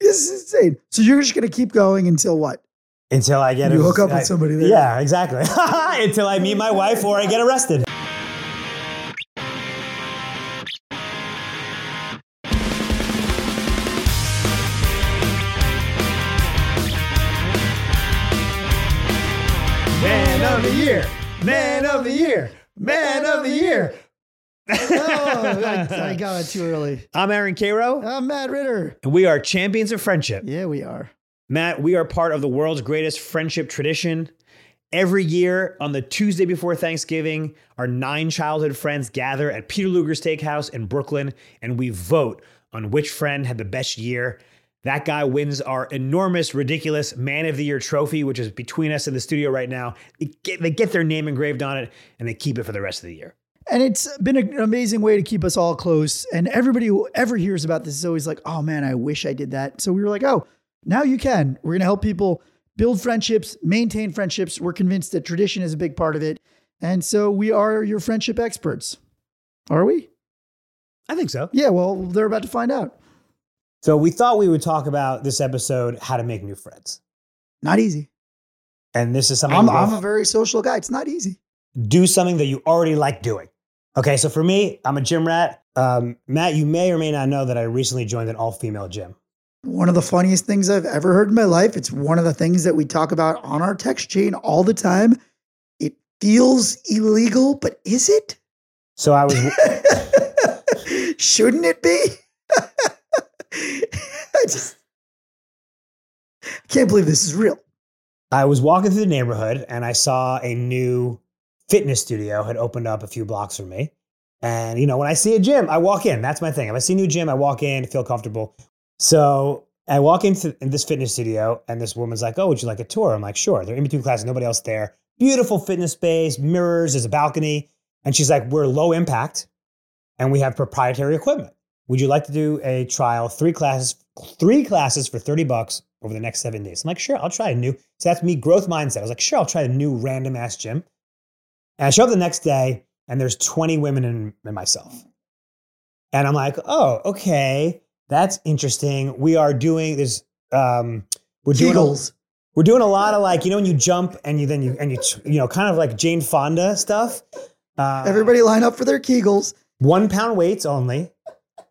This is insane. So you're just gonna keep going until what? Until I get You a- hook up with somebody there. Yeah, exactly. Until I meet my wife or I get arrested. Man of the year. Man of the year. Man of the year. I, I got it too early. I'm Aaron Karo, I'm Matt Ritter. and we are champions of friendship. Yeah, we are. Matt, we are part of the world's greatest friendship tradition. Every year on the Tuesday before Thanksgiving, our nine childhood friends gather at Peter Luger Steakhouse in Brooklyn and we vote on which friend had the best year. That guy wins our enormous, ridiculous Man of the Year trophy, which is between us in the studio right now. They get, they get their name engraved on it and they keep it for the rest of the year. And it's been an amazing way to keep us all close. And everybody who ever hears about this is always like, oh man, I wish I did that. So we were like, oh, now you can. We're going to help people build friendships, maintain friendships. We're convinced that tradition is a big part of it. And so we are your friendship experts. Are we? I think so. Yeah, well, they're about to find out. So we thought we would talk about this episode how to make new friends. Not easy. And this is something I'm, I'm a very social guy. It's not easy. do something that you already like doing. Okay, so for me, I'm a gym rat. Um, Matt, you may or may not know that I recently joined an all female gym. One of the funniest things I've ever heard in my life. It's one of the things that we talk about on our text chain all the time. It feels illegal, but is it? So I was, Shouldn't it be? I just I can't believe this is real. I was walking through the neighborhood and I saw a new fitness studio had opened up a few blocks from me. And you know, when I see a gym, I walk in. That's my thing. If I see a new gym, I walk in, feel comfortable. So I walk into this fitness studio, and this woman's like, "Oh, would you like a tour?" I'm like, "Sure." They're in between classes, nobody else there. Beautiful fitness space, mirrors, there's a balcony, and she's like, "We're low impact, and we have proprietary equipment. Would you like to do a trial, three classes, three classes for thirty bucks over the next seven days?" I'm like, "Sure, I'll try a new." So that's me, growth mindset. I was like, "Sure, I'll try a new random ass gym." And I show up the next day, and there's 20 women and, and myself. And I'm like, oh, okay, that's interesting. We are doing this. Um, we're doing a, we're doing a lot of like, you know, when you jump and you then you and you you know, kind of like Jane Fonda stuff. Uh, Everybody line up for their Kegels. one pound weights only,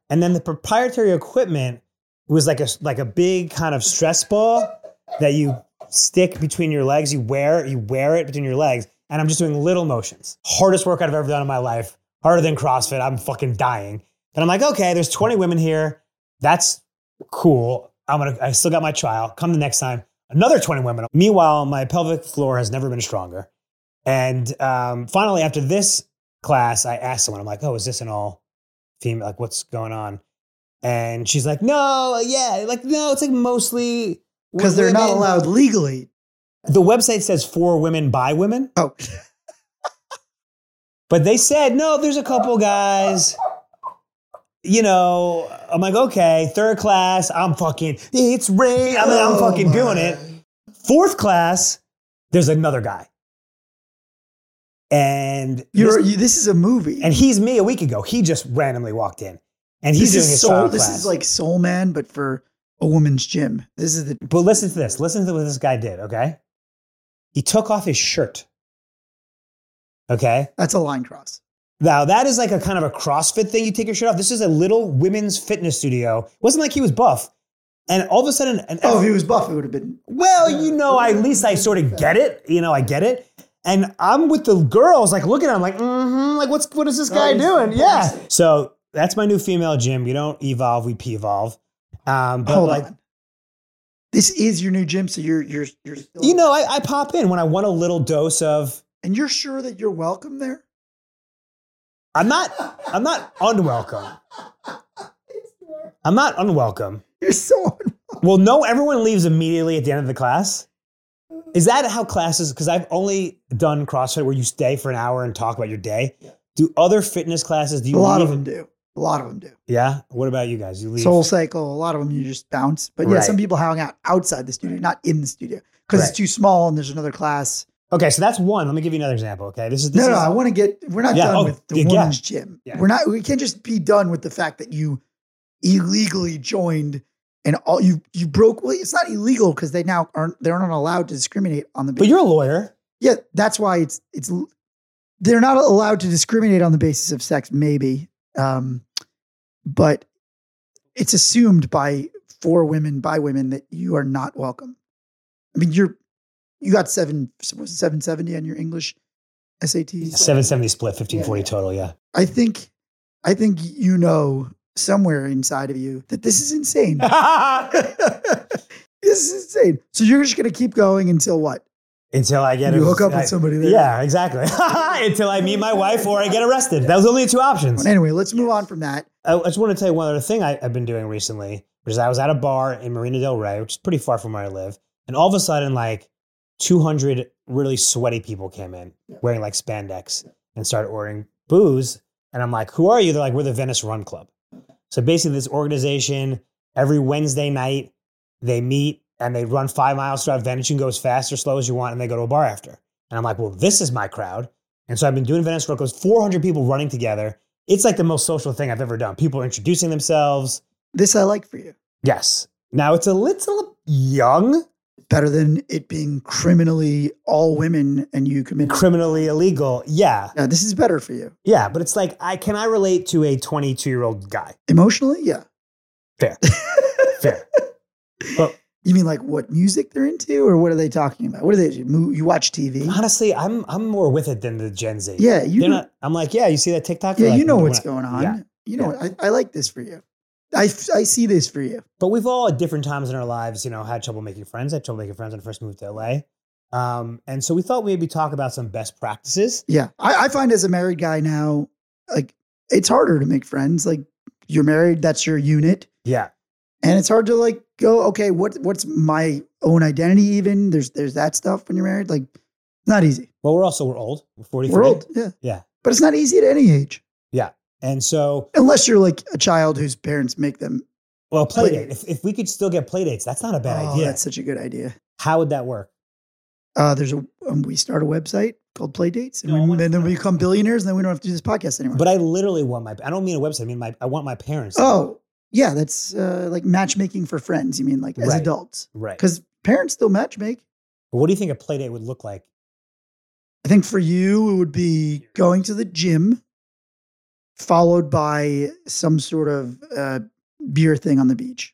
and then the proprietary equipment was like a like a big kind of stress ball that you stick between your legs. You wear you wear it between your legs, and I'm just doing little motions. Hardest workout I've ever done in my life. Harder than CrossFit. I'm fucking dying. But I'm like, okay, there's 20 women here. That's cool. I'm gonna. I still got my trial. Come the next time, another 20 women. Meanwhile, my pelvic floor has never been stronger. And um, finally, after this class, I asked someone, I'm like, oh, is this an all female? Like, what's going on? And she's like, no, yeah, like, no, it's like mostly Because they're not allowed legally. The website says for women by women, Oh, but they said, no, there's a couple guys. You know, I'm like, okay, third class, I'm fucking, it's rain. I'm, I'm Oh fucking doing it. Fourth class, there's another guy. And You're, this- you, this is a movie. and he's me a week ago. He just randomly walked in, and he's this doing is his soul. This class. is like Soul Man, but for a woman's gym. This is the but listen to this. Listen to what this guy did. Okay, he took off his shirt. Okay, that's a line cross. now that is like a kind of a CrossFit thing. You take your shirt off. This is a little women's fitness studio. It wasn't like he was buff, and all of a sudden, and Oh, if he was buff, it would have been. well, you know, I, at least I sort of get it. You know, I get it. And I'm with the girls, like looking at him, like, mm-hmm, like what's what is this guy he's doing? Yeah. So that's my new female gym. We don't evolve, we p-evolve. Um, but Hold like, on. This is your new gym, so you're you're you're still, you know, I, I pop in when I want a little dose of. and you're sure that you're welcome there. I'm not. I'm not unwelcome. I'm not unwelcome. You're so. Unwelcome. Well, no, everyone leaves immediately at the end of the class. Is that how classes? Because I've only done CrossFit where you stay for an hour and talk about your day. Do other fitness classes? Do you A lot of them do. A lot of them do. Yeah. What about you guys? You leave. Soul Cycle. A lot of them you just bounce. But yeah, Right. some people hang out outside the studio, not in the studio, because Right. it's too small and there's another class. okay, so that's one. Let me give you another example. Okay, this is this no, no, is- I want to get. We're not Yeah, done oh, with the yeah, women's gym. yeah. We're not. We can't just be done with the fact that you illegally joined and all you you broke. Well, it's not illegal because they now aren't they're not allowed to discriminate on the. But you're a lawyer. yeah, that's why it's it's they're not allowed to discriminate on the basis of sex. Maybe, um, but it's assumed by for women by women that you are not welcome. I mean, you're you got seven seven seventy on your English SATs. 770 split, 1540 Yeah. total. Yeah. I think, I think you know somewhere inside of you that this is insane. this is insane. So you're just gonna keep going until what? Until I get You a- hook up with somebody there. Yeah, exactly. Until I meet my wife or I get arrested. That was only two options. Anyway, let's move on from that. I just want to tell you one other thing I, I've been doing recently, which is I was at a bar in Marina Del Rey, which is pretty far from where I live, and all of a sudden, like 200 really sweaty people came in wearing like spandex and started ordering booze. And I'm like, "Who are you?" They're like, "We're the Venice Run Club." So basically, this organization every Wednesday night they meet and they run five miles throughout Venice. You can go as fast or slow as you want, and they go to a bar after. And I'm like, "Well, this is my crowd." And so I've been doing Venice Run Club. 400 people running together it's like the most social thing I've ever done. People are introducing themselves. This I like for you. Yes. Now it's a little young, Better than it being criminally all women and you commit. criminally illegal. Yeah. This is better for you. Yeah. But it's like, I can I relate to a 22 year old guy? Emotionally, yeah. Fair. Fair. But You mean like what music they're into, or what are they talking about? What are they? You watch TV? honestly, I'm I'm more with it than the Gen Z. Yeah, you know, not, I'm like, yeah, you see that TikTok? yeah, like, you know "When what's I-" going on. Yeah. You know, I, I like this for you. I, I see this for you. But we've all at different times in our lives, you know, had trouble making friends. I had trouble making friends when I first moved to LA. Um, and so we thought we'd maybe talk about some best practices. Yeah, I, I find as a married guy now, like it's harder to make friends. Like you're married, that's your unit, Yeah. And it's hard to like go. Okay, what what's my own identity? Even there's there's that stuff when you're married. Like not easy. Well, we're also we're old. We're 43. We're old, yeah, Yeah. but it's not easy at any age yeah And so unless you're like a child whose parents make them. Well, play Play date. If, if we could still get play dates, that's not a bad oh, idea. that's such a good idea. How would that work? Uh, there's a um, we start a website called Playdates, and, No, we, and then we become billionaires, and then we don't have to do this podcast anymore. But I literally want my. I don't mean a website. I mean my. I want my parents. oh, yeah, that's uh, like matchmaking for friends. You mean like as Right. adults? right. Because parents still matchmake. What do you think a play date would look like? I think for you, it would be going to the gym, followed by some sort of uh, beer thing on the beach.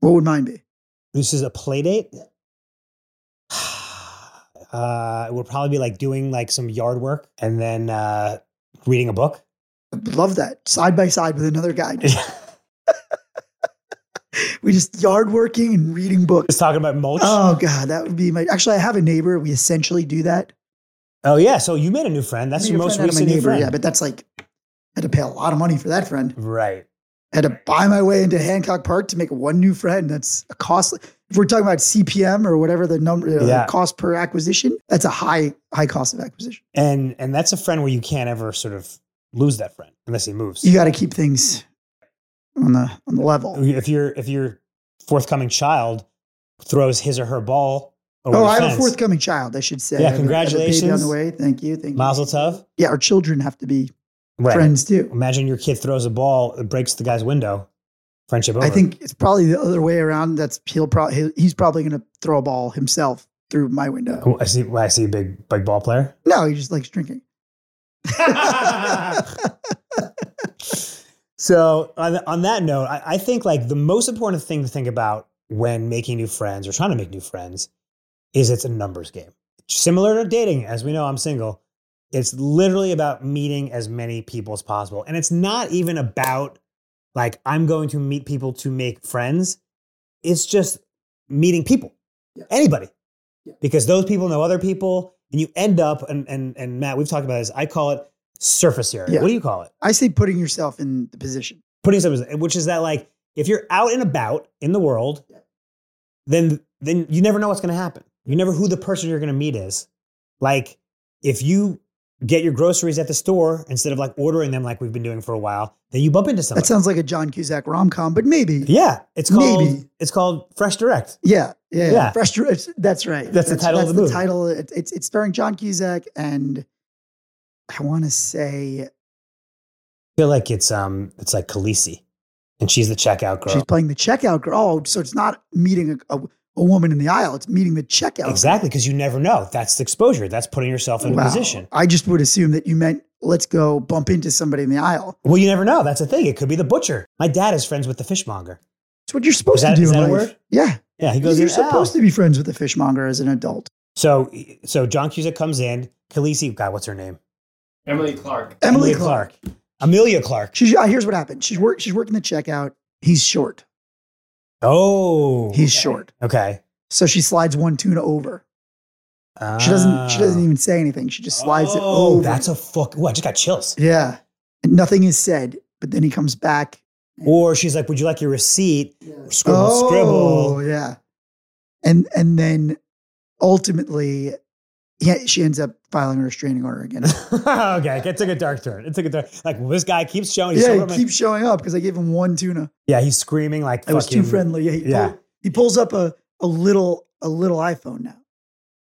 What would mine be? This is a play date. Uh, it would probably be like doing like some yard work and then uh, reading a book. Love that side by side with another guy. we just yard working and reading books. Just talking about mulch. Oh god, that would be my. Actually, I have a neighbor. We essentially do that. oh yeah. So you made a new friend. That's your most friend out my recent new neighbor, friend. Yeah, but that's like I had to pay a lot of money for that friend. right. I had to buy my way into Hancock Park to make one new friend. That's a costly. If we're talking about CPM or whatever the number uh, Yeah. cost per acquisition, that's a high high cost of acquisition. And and that's a friend where you can't ever sort of lose that friend unless he moves. You got to keep things on the on the level. if your if your forthcoming child throws his or her ball over Oh, I have a forthcoming child. I should say. Yeah, I have a- I have a baby on the way. Thank you. Thank you. Mazel tov. Yeah, our children have to be Right. friends too. Imagine your kid throws a ball, it breaks the guy's window. Friendship over. I think it's probably the other way around. That's he'll probably he's probably going to throw a ball himself through my window. Oh, I see. I see a big big ball player. No, he just likes drinking. so on, on that note, I, I think like the most important thing to think about when making new friends or trying to make new friends is it's a numbers game. Similar to dating, as we know, I'm single. It's literally about meeting as many people as possible. And it's not even about like I'm going to meet people to make friends. It's just meeting people. Yeah. Anybody. Yeah. Because those people know other people and you end up and and and Matt, we've talked about this. I call it surface area. Yeah. What do you call it? I say putting yourself in the position. putting something, which is that like if you're out and about in the world, Yeah. then then you never know what's going to happen. You never who the person you're going to meet is. Like if you get your groceries at the store instead of like ordering them like we've been doing for a while, then you bump into somebody. That sounds like a John Cusack rom com, but maybe. yeah, it's called Maybe. it's called Fresh Direct. Yeah, yeah, Yeah. Fresh, Direct. that's right. That's the title of the movie. title. It, it's it's starring John Cusack and I want to say I feel like it's um it's like Khaleesi. And she's the checkout girl. She's playing the checkout girl. Oh, so it's not meeting a, a, a woman in the aisle; it's meeting the checkout. exactly, because you never know. That's the exposure. That's putting yourself in a position. I just would assume that you meant let's go bump into somebody in the aisle. Well, you never know. That's the thing. It could be the butcher. My dad is friends with the fishmonger. It's what you're supposed that- to do is in that a life. word? Yeah, Yeah, he goes. you're supposed "Ow." to be friends with the fishmonger as an adult. So, so John Cusack comes in. Khaleesi, God, what's her name? Emily Clark. Emily Clark. Emilia Clarke. She's uh, here's what happened. She's work. She's working the checkout. He's short. Oh, He's short. okay. So she slides one tuna over. She doesn't. She ah. doesn't even say anything. She just slides it Oh, over. That's a fuck. Ooh, I just got chills. yeah. And nothing is said. But then he comes back. Or she's like, "Would you like your receipt?" Scribble, oh, scribble. yeah. And and then ultimately, yeah, she ends up filing a restraining order again. okay, it took a dark turn. It took a dark. Like well, this guy keeps showing. Yeah, he keeps showing up because I gave him one tuna. yeah, he's screaming like It was too friendly. Yeah, he, Yeah. pull- he pulls up a, a little a little iPhone now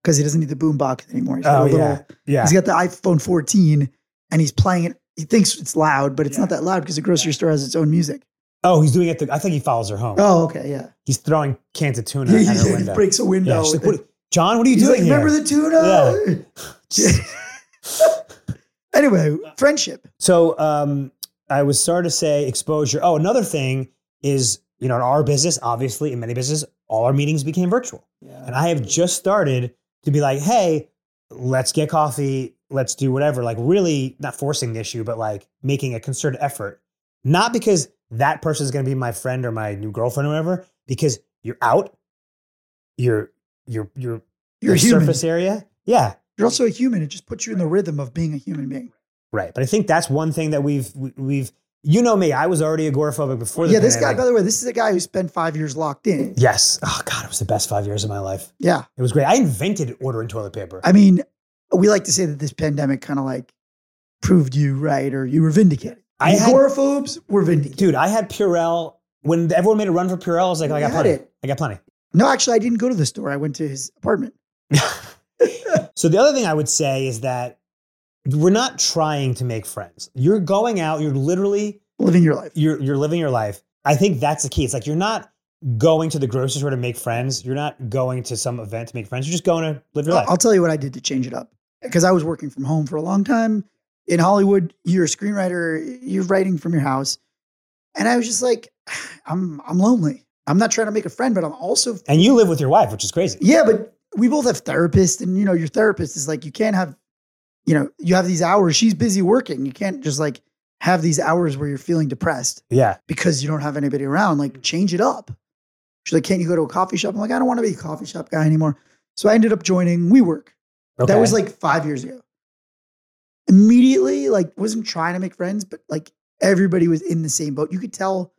because he doesn't need the boombox anymore. He's got Oh a little, yeah, yeah. He's got the iPhone 14 and he's playing it. He thinks it's loud, but it's Yeah. not that loud because the grocery store has its own music. Oh, he's doing it. The, I think he follows her home. Oh, okay, yeah. He's throwing cans of tuna Yeah, at he, her he window. breaks a window. yeah, she's like, what, John, what are you He's like, doing here? remember the tuna? Yeah. anyway, friendship. So um, I was starting to say exposure. Oh, another thing is, you know, in our business, obviously, in many businesses, all our meetings became virtual. Yeah. And I have just started to be like, hey, let's get coffee, let's do whatever. Like, really not forcing the issue, but like making a concerted effort. Not because that person is going to be my friend or my new girlfriend or whatever, because you're out, you're, You're the human. surface area. Yeah. You're also a human. It just puts you in the rhythm of being a human being. Right. But I think that's one thing that we've, we- we've, you know me, I was already agoraphobic before the Yeah, this guy, by the way, this is a guy who spent five years locked in. Yes. Oh God, it was the best five years of my life. Yeah. It was great. I invented ordering toilet paper. I mean, we like to say that this pandemic kind of like proved you right or you were vindicated. I had- Agoraphobes were vindicated. Dude, I had Purell when everyone made a run for Purell. I was like, I got plenty. it. I got plenty. No, actually, I didn't go to the store. I went to his apartment. So the other thing I would say is that we're not trying to make friends. You're going out. You're literally Living your life. you're you're living your life. I think that's the key. It's like you're not going to the grocery store to make friends. You're not going to some event to make friends. You're just going to live your life. I'll tell you what I did to change it up because I was working from home for a long time in Hollywood. You're a screenwriter. You're writing from your house, and I was just like, I'm I'm lonely. I'm not trying to make a friend, but I'm also and you live with your wife, which is crazy. yeah. But we both have therapists, and you know, your therapist is like, you can't have, you know, you have these hours. She's busy working. You can't just like have these hours where you're feeling depressed Yeah. because you don't have anybody around. Like, change it up. She's like, can't you go to a coffee shop? I'm like, I don't want to be a coffee shop guy anymore. So I ended up joining WeWork. Okay. That was like five years ago. Immediately, like, wasn't trying to make friends, but like everybody was in the same boat. You could tell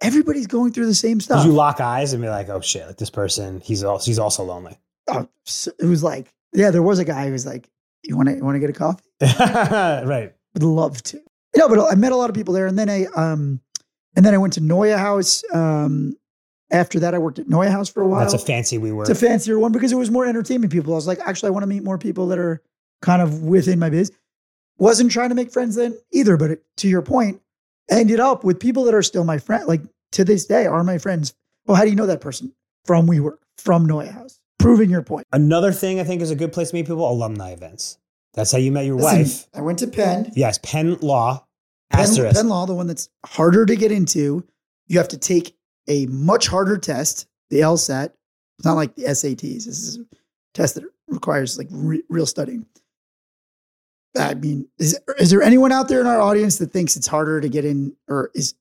everybody's going through the same stuff. Did you lock eyes and be like, oh shit, like this person, he's also he's also lonely. Oh, so it was like, yeah, there was a guy who was like, "You want to, you want to get a coffee? right. Would love to." Know, but I met a lot of people there, and then I, um, and then I went to NeueHouse. Um, after that, I worked at NeueHouse for a while. That's a fancy we were. It's a fancier one because it was more entertainment people. I was like, actually, I want to meet more people that are kind of within my biz. Wasn't trying to make friends then either, but to your point, ended up with people that are still my friend, like to this day are my friends. Well, how do you know that person? From WeWork, from NeueHouse. Proving your point. Another thing I think is a good place to meet people: alumni events. That's how you met your Listen, wife. I went to Penn. Yes, Penn Law. Penn, Penn Law, the one that's harder to get into. You have to take a much harder test, the LSAT. It's not like the SATs. This is a test that requires like re- real studying. I mean, is, is there anyone out there in our audience that thinks it's harder to get in or is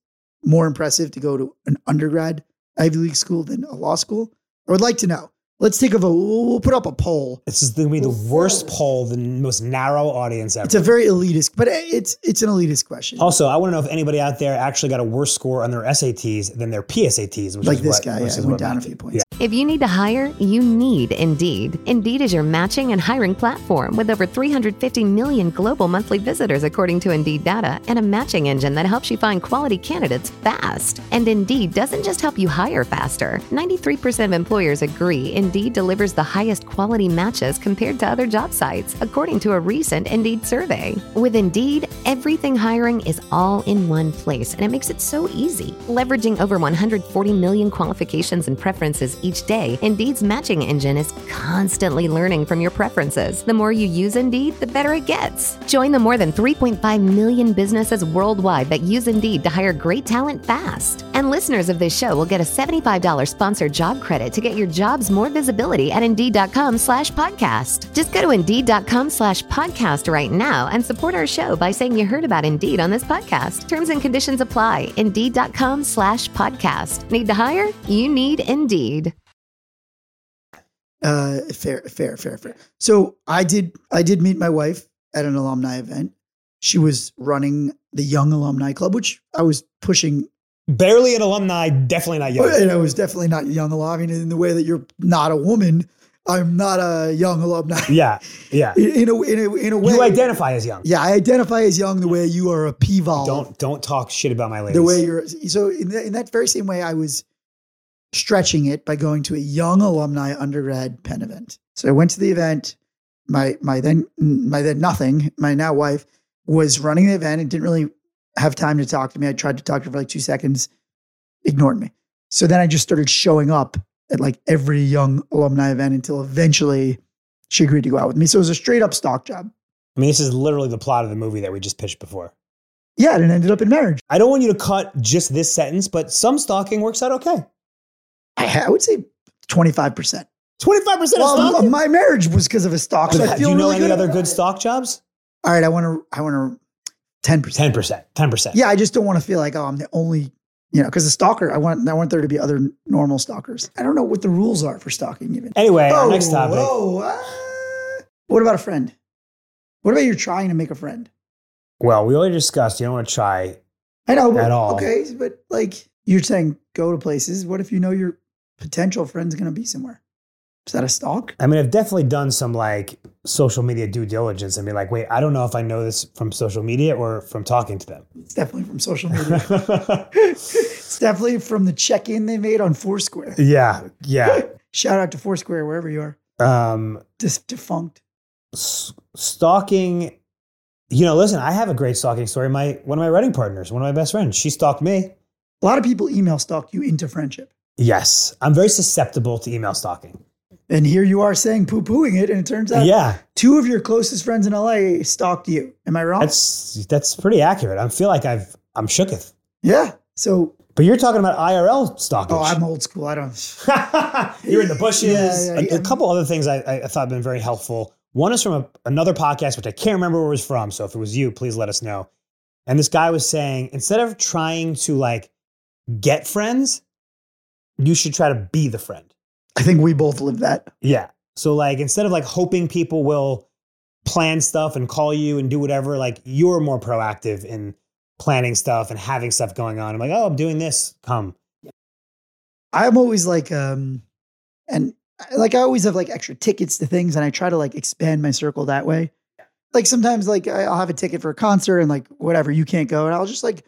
more impressive to go to an undergrad Ivy League school than a law school? I would like to know. Let's take a vote. We'll, we'll put up a poll. This is going to be the Well, worst first- poll, the most narrow audience ever. It's a very elitist, but it's it's an elitist question. also, I want to know if anybody out there actually got a worse score on their SATs than their PSATs, which like is this what, guy, which yeah, went what down a few points. Yeah. If you need to hire, you need Indeed. Indeed is your matching and hiring platform with over 350 million global monthly visitors, according to Indeed data, and a matching engine that helps you find quality candidates fast. And Indeed doesn't just help you hire faster. 93% of employers agree Indeed delivers the highest quality matches compared to other job sites, according to a recent Indeed survey. With Indeed, everything hiring is all in one place, and it makes it so easy. Leveraging over 140 million qualifications and preferences each day, Indeed's matching engine is constantly learning from your preferences. The more you use Indeed, the better it gets. Join the more than 3.5 million businesses worldwide that use Indeed to hire great talent fast. And listeners of this show will get a $75 sponsored job credit to get your jobs more visibility at Indeed.com slash podcast. Just go to Indeed.com slash podcast right now and support our show by saying you heard about Indeed on this podcast. Terms and conditions apply. Indeed.com slash podcast. Need to hire? You need Indeed. Uh, fair, fair, fair, fair. So I did, I did meet my wife at an alumni event. She was running the Young Alumni Club, which I was pushing, Barely an alumni, definitely not young. and I was definitely not young alumni. I mean, in the way that you're not a woman, I'm not a young alumni. Yeah, yeah. In, in a, in a, in a way, You identify as young. yeah, I identify as young the way you are a PVOL. Don't don't talk shit about my ladies. the way you're so in, the, in that very same way i was stretching it by going to a young alumni undergrad Penn event so i went to the event my my then my then nothing my now wife was running the event and didn't really have time to talk to me i tried to talk to her for like two seconds ignored me so then i just started showing up at like every young alumni event until eventually she agreed to go out with me so it was a straight up stalk job I mean, this is literally the plot of the movie that we just pitched before. yeah and it ended up in marriage I don't want you to cut just this sentence, but some stalking works out okay. i, I would say 25% Twenty five percent of Well, stalking. my marriage was because of a stalk. So I Do you know really any good other good stalk jobs? All right, I want to. I want to. Ten percent. Ten percent. Ten percent. Yeah, I just don't want to feel like oh, I'm the only. You know, because a stalker, I want. I want there to be other normal stalkers. I don't know what the rules are for stalking. Even. Anyway, Oh, next topic. whoa, ah. what about a friend? What about you're trying to make a friend? Well, we already discussed you don't want to try. I know, but At all. okay, but like you're saying, go to places. What if you know your potential friend's going to be somewhere? Is that a stalk? I mean, I've definitely done some like social media due diligence and be like, wait, I don't know if I know this from social media or from talking to them. It's definitely from social media. it's definitely from the check-in they made on Foursquare. yeah, yeah. Shout out to Foursquare wherever you are. Um, Dis- defunct. s- stalking. You know, listen, I have a great stalking story. My one of my writing partners, one of my best friends, she stalked me. A lot of people email stalk you into friendship. Yes, I'm very susceptible to email stalking. And here you are saying poo pooing it, and it turns out Yeah, two of your closest friends in LA stalked you. Am I wrong? that's that's pretty accurate. I feel like I've I'm shooketh. yeah. So, But you're talking about IRL stalking. oh, I'm old school. I don't. You're in the bushes. Yeah, yeah, a, a couple other things I, I thought have been very helpful. One is from a, another podcast, which I can't remember where it was from. So if it was you, please let us know. And this guy was saying instead of trying to like get friends, you should try to be the friend. I think we both live that. Yeah. So like instead of like hoping people will plan stuff and call you and do whatever, like you're more proactive in planning stuff and having stuff going on. I'm like, oh, I'm doing this. Come. I'm always like, um, and like I always have like extra tickets to things, and I try to like expand my circle that way. Like sometimes, like I'll have a ticket for a concert, and like whatever you can't go, and I'll just like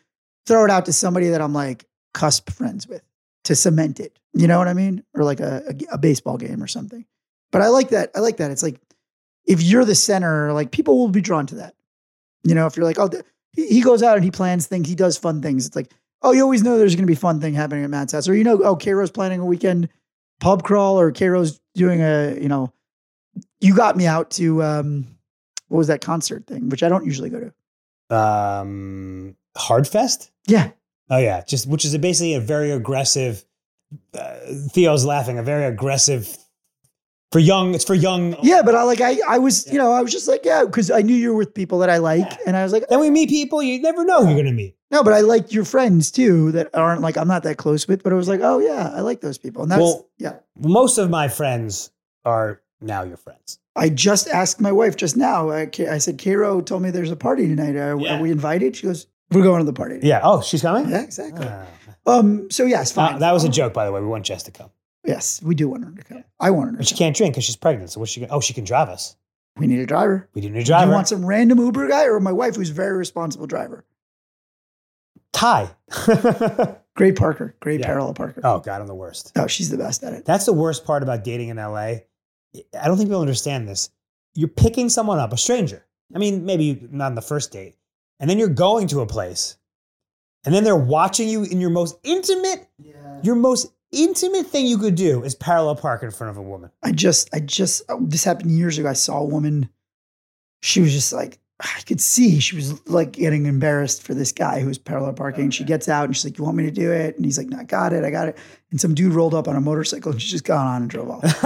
throw it out to somebody that I'm like cusp friends with to cement it. You know what I mean? Or like a, a, a baseball game or something. But I like that. I like that. It's like if you're the center, like people will be drawn to that. You know, if you're like, oh, he he goes out and he plans things, he does fun things. It's like, oh, you always know there's going to be fun thing happening at Matt's house, or you know, oh, Karo's planning a weekend pub crawl, or Karo's doing a, you know, you got me out to um, what was that concert thing, which I don't usually go to. Um, Hardfest? Yeah, Oh yeah, just which is basically a very aggressive. Uh, Theo's laughing. A very aggressive for young. It's for young. yeah, but I like I I was you know I was just like yeah because I knew you were with people that I like, Yeah. and I was like Then we meet people you never know who you're gonna meet. no, but I liked your friends too that aren't like I'm not that close with, but I was like oh yeah I like those people, and that's Well- yeah. Most of my friends are now your friends. I just asked my wife just now. I, I said, Karo told me there's a party tonight. Are, Yeah. are we invited? She goes, We're going to the party. Yeah. Oh, she's coming. Yeah, exactly. Ah. Um. So yes, Uh, fine. that was a joke, by the way. We want Jess to come, Yes, we do want her to come. I want her but to she come. can't drink because she's pregnant. So what's she? Gonna, oh, she can drive us. We need a driver. We do need a driver. Do you want some random Uber guy or my wife, who's a very responsible driver? Ty. Great Parker. Great Yeah. parallel Parker. Oh God, I'm the worst. Oh, she's the best at it. That's the worst part about dating in LA. I don't think people understand this. You're picking someone up, a stranger. I mean, maybe not on the first date. And then you're going to a place. And then they're watching you in your most intimate, Yeah. your most intimate thing you could do is parallel park in front of a woman. I just, I just, oh, this happened years ago. I saw a woman. She was just like, I could see she was like getting embarrassed for this guy who was parallel parking. She gets out and she's like, You want me to do it? And he's like, No, I got it. I got it. And some dude rolled up on a motorcycle and she just got on and drove off.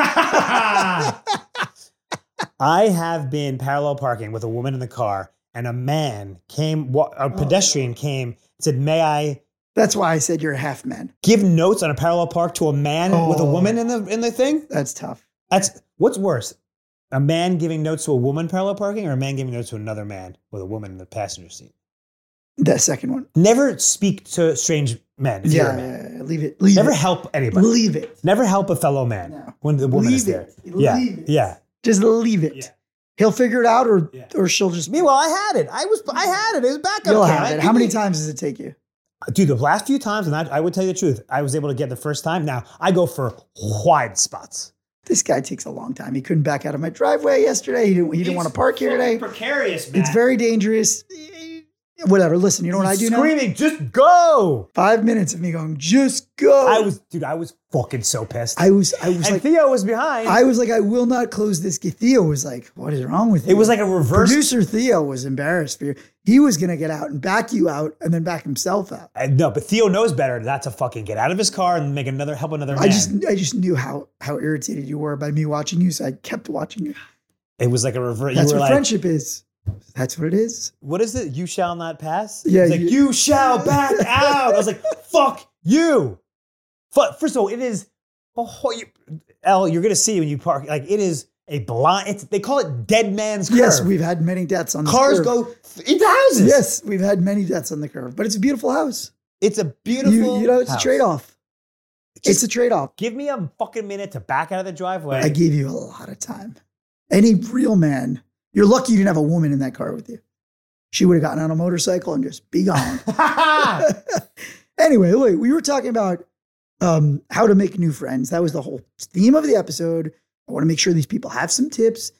I have been parallel parking with a woman in the car, and a man came, a oh. pedestrian came, said, May I That's why I said you're a half man. give notes on a parallel park to a man with a Oh. woman in the in the thing? That's tough. That's what's worse. A man giving notes to a woman parallel parking or a man giving notes to another man with a woman in the passenger seat? That second one. Never speak to strange men. Yeah, man. yeah, leave it. Leave Never it. help anybody. Leave it. Never help a fellow man No. when the woman is there. it. Yeah. Leave it. Yeah. Just leave it. Yeah. He'll figure it out, or Yeah. or she'll just. Meanwhile, I had it. I was I had it. It was backup. You'll plan. have it. How many didn't- times does it take you? Uh, dude, the last few times, and I, I would tell you the truth, I was able to get the first time. Now I go for wide spots. This guy takes a long time. He couldn't back out of my driveway yesterday. He didn't. He didn't want to park here today. Precarious, It's very dangerous. Whatever. Listen, you know what I do now? Screaming, just go. Five minutes of me going, just go. I was, dude, I was fucking so pissed. I was. I was and like. Theo was behind. I was like, I will not close this. gate. Theo was like, "What is wrong with you?" it was like a reverse. producer Theo was embarrassed for you. He was gonna get out and back you out, and then back himself out. I- no, but Theo knows better not to fucking get out of his car and make another help another man. I just, I just knew how how irritated you were by me watching you, so I kept watching you. it was like a reverse. That's what like, friendship is. That's what it is. what is it? You shall not pass. Yeah, It's like you- you, shall back out. I was like, fuck you. But first of all, it is. Oh, you, L, you're gonna see when you park. Like it is a blind. It's, they call it dead man's curve. Yes, we've had many deaths on cars curve. go into houses. Yes, we've had many deaths on the curve, but it's a beautiful house. it's a beautiful. You, you know, it's house. a trade off. It's a trade off. give me a fucking minute to back out of the driveway. I gave you a lot of time. Any real man, you're lucky you didn't have a woman in that car with you. She would have gotten on a motorcycle and just be gone. anyway, wait, we were talking about um, how to make new friends. That was the whole theme of the episode. I want to make sure these people have some tips,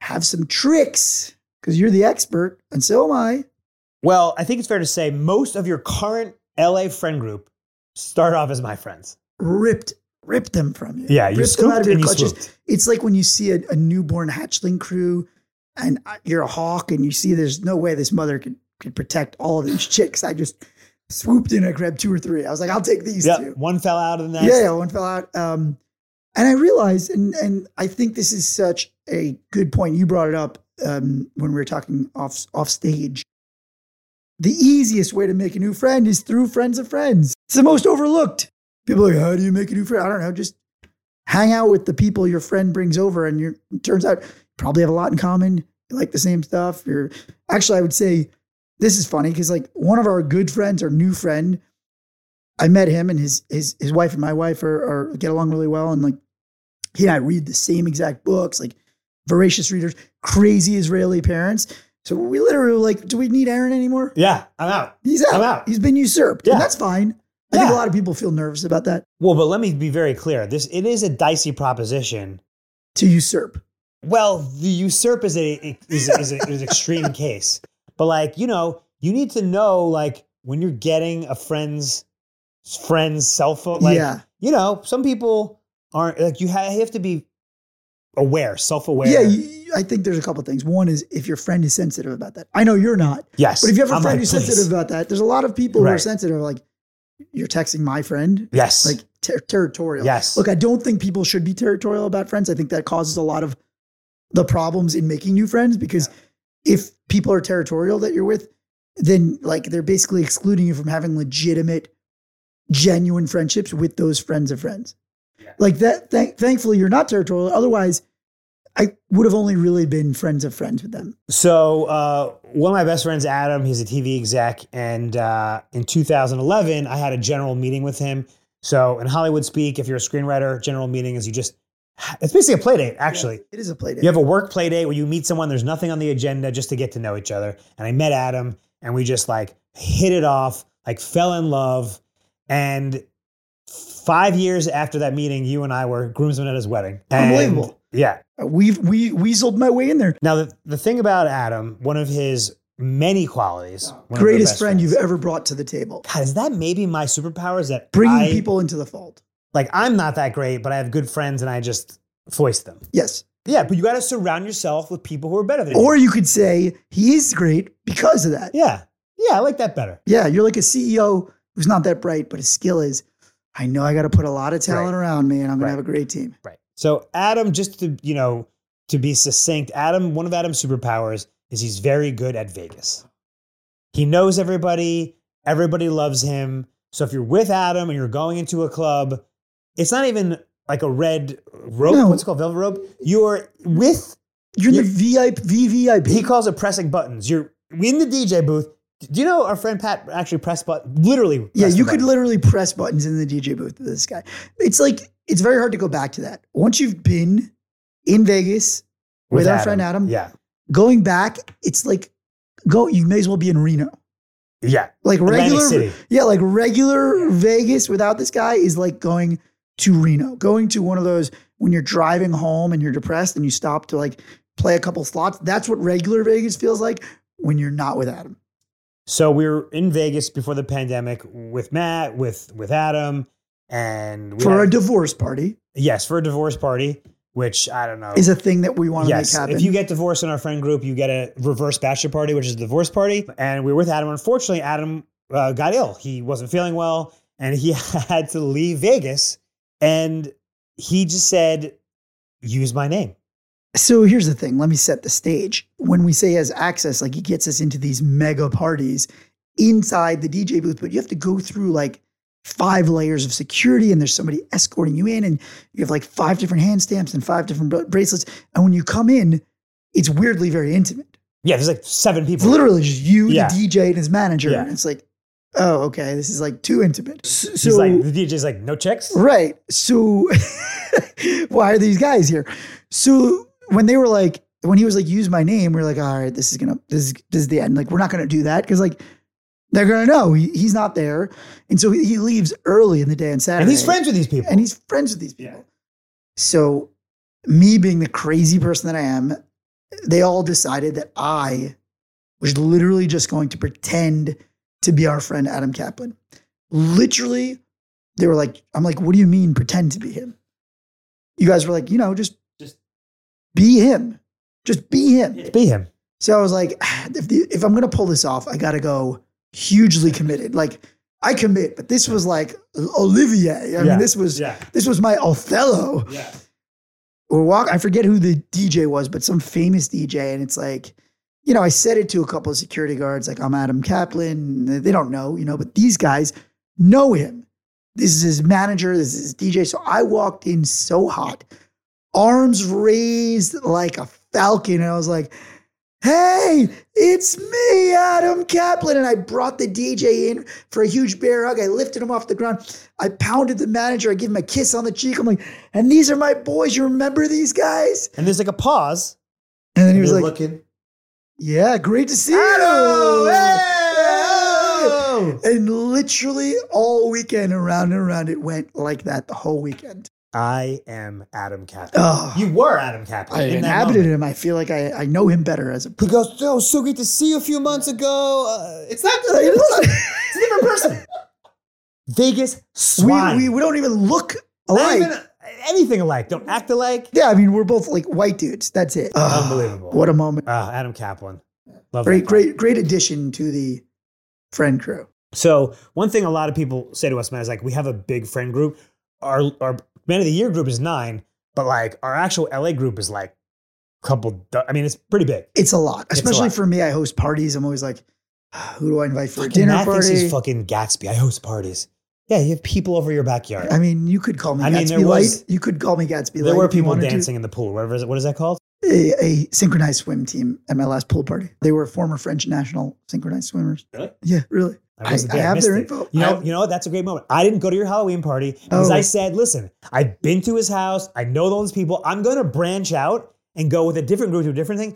have some tricks, because you're the expert, and so am I. well, I think it's fair to say most of your current LA friend group start off as my friends. Ripped, ripped them from you. Yeah, you ripped them out of your clutches. swooped. It's like when you see a, a newborn hatchling crew, and you're a hawk, and you see there's no way this mother could could protect all of these chicks. I just swooped in, I grabbed two or three. I was like, I'll take these Yeah, two. one fell out of the nest. Yeah, yeah, one fell out. Um, and I realized, and and I think this is such a good point. You brought it up um, when we were talking off off stage. The easiest way to make a new friend is through friends of friends. It's the most overlooked. People are like, how do you make a new friend? I don't know. Just hang out with the people your friend brings over, and you're, turns out you probably have a lot in common. You like the same stuff. You're actually, I would say, this is funny because like one of our good friends, our new friend, I met him and his his his wife and my wife are, are get along really well, and like he and I read the same exact books, like voracious readers, crazy Israeli parents. So we literally were like, do we need Aaron anymore? Yeah, I'm out. He's out. I'm out. He's been usurped, Yeah. and that's fine. I think a lot of people feel nervous about that Well, but let me be very clear. This it is a dicey proposition. to usurp. Well, the usurp is a is, is, a, is an extreme case, but like you know, you need to know like when you're getting a friend's friend's cell phone. Like yeah, you know, some people aren't like you have, you have to be aware, self aware. yeah. You, I think there's a couple things. One is if your friend is sensitive about that. I know you're not, yes. but if you have a I'm friend like, who's please. sensitive about that, there's a lot of people who are sensitive. Like you're texting my friend, yes, like ter- territorial. yes, Look, I don't think people should be territorial about friends. I think that causes a lot of the problems in making new friends because if people are territorial that you're with, then like they're basically excluding you from having legitimate, genuine friendships with those friends of friends. Yeah. Like that, thank thankfully, you're not territorial. Otherwise, I would have only really been friends of friends with them. So uh, one of my best friends, Adam, he's a TV exec, and uh, in 2011, I had a general meeting with him. So in Hollywood speak, if you're a screenwriter, general meeting is you just it's basically a play date. Actually, It is a play date. you have a work play date where you meet someone. There's nothing on the agenda, just to get to know each other. And I met Adam, and we just like hit it off, like fell in love. And five years after that meeting, you and I were groomsmen at his wedding. And- Unbelievable. Yeah. We've we weaseled my way in there. Now, the, the thing about Adam, one of his many qualities, Greatest friend friends- you've ever brought to the table. God, is that maybe my superpower? Is that Bringing I- people into the fold. like I'm not that great, but I have good friends and I just foist them. Yes. Yeah, but you got to surround yourself with people who are better than you. Or you could say he is great because of that. Yeah, yeah, I like that better. Yeah, you're like a CEO who's not that bright, but his skill is, I know I got to put a lot of talent Right. around me and I'm going Right. to have a great team. Right. So Adam, just to you know, to be succinct, Adam, one of Adam's superpowers is he's very good at Vegas. He knows everybody. Everybody loves him. So if you're with Adam and you're going into a club, it's not even like a red rope. No. What's it called? Velvet rope. You're with. You're in the VIP, VVIP. He calls it pressing buttons. You're in the DJ booth. Do you know our friend Pat actually pressed button? Literally. yeah, you could literally press buttons in the DJ booth with this guy. It's like, it's very hard to go back to that. Once you've been in Vegas with, our friend Adam, Yeah. going back, it's like, go, you may as well be in Reno. Yeah. Like regular, yeah, like regular Vegas without this guy is like going to Reno, going to one of those when you're driving home and you're depressed and you stop to like play a couple slots. That's what regular Vegas feels like when you're not with Adam. So we were in Vegas before the pandemic with Matt, with with Adam, and we For a divorce party yes, for a divorce party, which I don't know. is a thing that we want to yes, make happen. if you get divorced in our friend group, you get a reverse bachelor party, which is a divorce party. And we were with Adam. Unfortunately, Adam uh, got ill. He wasn't feeling well, and he had to leave Vegas. And he just said, "Use my name." So here's the thing. Let me set the stage. When we say he has access, like he gets us into these mega parties inside the DJ booth, but you have to go through like five layers of security and there's somebody escorting you in and you have like five different hand stamps and five different bra- bracelets. And when you come in, it's weirdly very intimate. Yeah, there's like seven It's people. literally just you, Yeah. the DJ, and his manager. Yeah. And it's like, oh, okay, this is like too intimate. So, He's like the DJ's like, "No checks Right. So why are these guys here? So when they were like, when he was like, use my name, we are like, all right, this is gonna, this is this is the end. Like, we're not gonna do that because like they're gonna know he, he's not there, and so he, he leaves early in the day on Saturday, And he's friends with these people. and he's friends with these people. Yeah. So me being the crazy person that I am, they all decided that I was literally just going to pretend to be our friend Adam Kaplan. Literally, they were like, I'm like, what do you mean pretend to be him? You guys were like, you know, just Just- be him. Just be him. Be him. So I was like, if, the, if I'm going to pull this off, I got to go hugely committed. Like, I commit, but this was like Olivier. I Yeah. mean, this was Yeah. this was my Othello. Yeah. Or walk. I forget who the DJ was, but some famous DJ, and it's like, you know, I said it to a couple of security guards, like I'm Adam Kaplan. They don't know, you know, but these guys know him. This is his manager. This is his DJ. So I walked in so hot, arms raised like a falcon, and I was like, Hey, it's me, Adam Kaplan. And I brought the DJ in for a huge bear hug. I lifted him off the ground. I pounded the manager. I give him a kiss on the cheek. I'm like, and these are my boys. You remember these guys? And there's like a pause. And then he was like, looking. Yeah, great to see Adam! you. Hey! And literally all weekend around and around it went like that the whole weekend. I am Adam Kaplan. Oh, You were Adam Kaplan. I in inhabited him. I feel like I, I know him better as a He goes, "Oh, so great to see you a few months ago." Uh, it's not. The same person. it's a different person. Vegas we, swine. we, we don't even look alike. even anything alike. Don't act alike. yeah, I mean, we're both like white dudes. That's it. Oh, Unbelievable. What a moment. Uh, Adam Kaplan. Love Great, great, great addition to the friend crew. So one thing a lot of people say to us, man, is like we have a big friend group. Our our man of the year group is nine, but like our actual LA group is like a couple. I mean, it's pretty big. It's a lot, a especially lot. for me. I host parties. I'm always like, ah, who do I invite for a dinner Matt thinks party? he's fucking Gatsby. I host parties. Yeah, you have people over your backyard. I mean, you could call me I mean, Gatsby there was- You could call me Gatsby Light. there were people wanted to. dancing in the pool. Whatever is it? What is that called? a, a synchronized swim team at my last pool party. They were former French national synchronized swimmers. Really? Yeah, really. I, I there. have missed their it. info. You know, you know? That's a great moment. I didn't go to your Halloween party because Oh. I said, "Listen, I've been to his house. I know those people. I'm going to branch out and go with a different group to a different thing."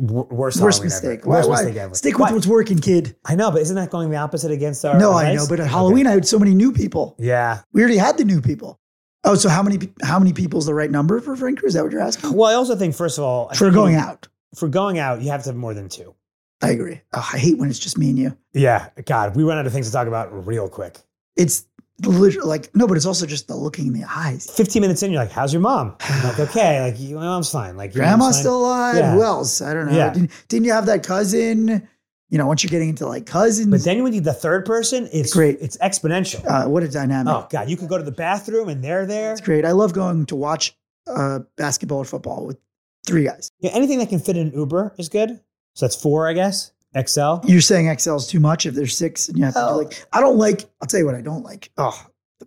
W- worst Worst mistake. Why, Worst why? mistake ever. Stick with Why? what's working, kid. I know, but isn't that going the opposite against our? no, our I advice? know, but at Okay. Halloween I had so many new people. Yeah. We already had the new people. Oh, so how many how many people is the right number for crew? Is that what you're asking? Well, I also think first of all, I For going out. for going out, you have to have more than two. I agree. Oh, I hate when it's just me and you. Yeah. God, we run out of things to talk about real quick. It's literally like no, but it's also just the looking in the eyes. 15 minutes in, you're like, "How's your mom?" I'm like, "Okay." Like, "Your mom's fine." Like, your Grandma's mom's fine. still alive. Yeah. Who else? I don't know. Yeah. Didn't, didn't you have that cousin? You know, once you're getting into like cousins, But then when you need the third person, it's Great. It's exponential. uh, what a dynamic. oh God, you could go to the bathroom and they're there. It's great. I love going to watch uh, basketball or football with three guys. Yeah, anything that can fit in an Uber is good. So that's four, I guess. XL. You're saying XL is too much if there's six and you have to Oh. do like, I don't like, I'll tell you what I don't like. Oh, the,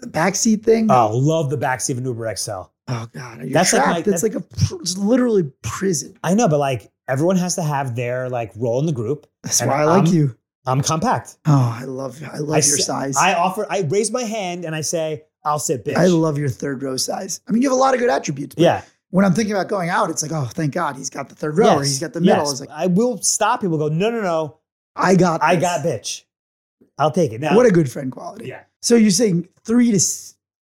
the backseat thing. Oh, love the backseat of an Uber XL. Oh God, you're That's like my- That's like a, pr- it's literally prison. I know, but like everyone has to have their like role in the group. That's why I like I'm- you. I'm compact. Oh, I love, I love I your sa- size. I offer. I raise my hand and I say, "I'll sit, bitch." I love your third row size. I mean, you have a lot of good attributes. but Yeah. When I'm thinking about going out, it's like, oh, thank God he's got the third row or he's got the middle. yes. It's like, I will stop people. Go, no, no, no. I got, I this. got bitch. I'll take it. Now, What a good friend quality. yeah. So you're saying three to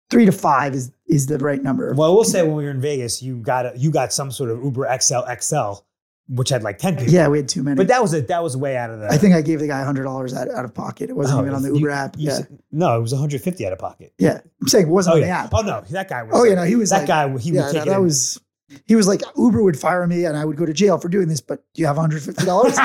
three to five is is the right number? Well, we'll say when we were in Vegas, you got a, you got some sort of Uber XL XL, which had like ten people. yeah, we had too many. But that was it. that was way out of the. I think I gave the guy hundred dollars out, out of pocket. It wasn't Oh, even on the you- Uber app. yeah, s- no, it was 150 out of pocket. yeah. I'm saying it wasn't Oh on the yeah. app. Oh no, that guy was. Oh yeah, no, he was that like, guy. He yeah, would no, that in. was. He was like Uber would fire me and I would go to jail for doing this. But do you have 150 dollars?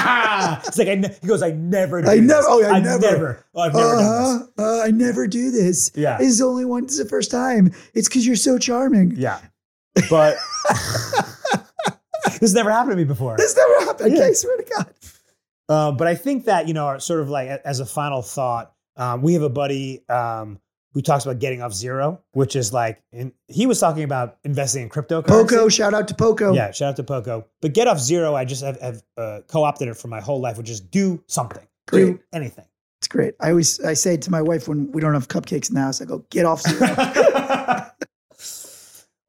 it's like I ne- he goes. I never. Do I this. never- oh, I I've never. Oh, I've never done uh, uh, I never do this. Yeah. This is only one. This is the first time. It's because you're so charming. Yeah, but this has never happened to me before. This never happened. Yeah. I swear to God. Uh, but I think that you know, our- sort of like as a final thought, um, we have a buddy um, who talks about getting off zero, which is like, in, he was talking about investing in crypto. Poco, shout out to Poco. Yeah, shout out to Poco. But get off zero, I just have, have uh, co-opted it for my whole life, which is do something, do anything. It's great. I always I say to my wife when we don't have cupcakes in the house, I go, get off zero.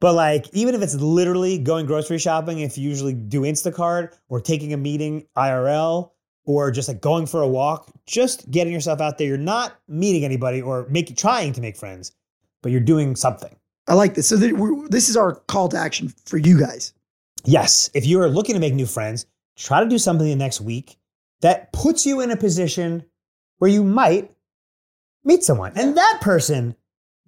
but like, even if it's literally going grocery shopping, if you usually do Instacart or taking a meeting IRL or just like going for a walk, just getting yourself out there. You're not meeting anybody or making trying to make friends, but you're doing something. I like this. So this is our call to action for you guys. Yes, if you are looking to make new friends, try to do something the next week that puts you in a position where you might meet someone. And that person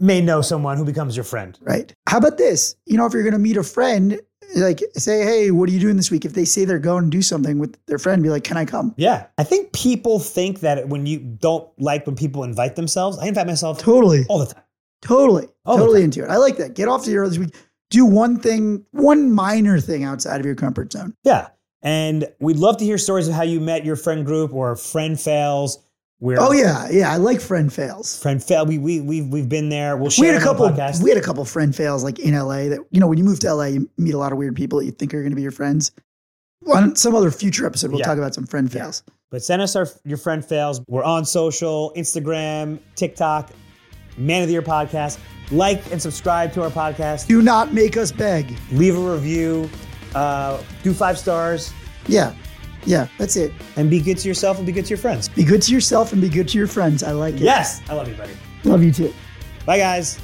may know someone who becomes your friend. Right. How about this? You know, if you're going to meet a friend, like say, hey, what are you doing this week? If they say they're going to do something with their friend, be like, can I come? Yeah. I think people think that when you don't like when people invite themselves, I invite myself Totally. all the time. Totally. All totally into it. I like that. Get off zero this week. Do one thing, one minor thing outside of your comfort zone. Yeah. And we'd love to hear stories of how you met your friend group or friend fails. We're Oh yeah, yeah. I like friend fails. Friend fail. We we we've we've been there. We'll share We had a couple. We had a couple friend fails like in LA. That you know, when you move to LA, you meet a lot of weird people that you think are going to be your friends. On some other future episode, we'll Yeah. talk about some friend Yeah. fails. But send us our your friend fails. We're on social, Instagram, TikTok, Man of the Year podcast. Like and subscribe to our podcast. Do not make us beg. Leave a review. Uh, do five stars Yeah, yeah. That's it. and be good to yourself and be good to your friends. Be good to yourself and be good to your friends. I like it. Yes, I love you, buddy. Love you too. Bye, guys.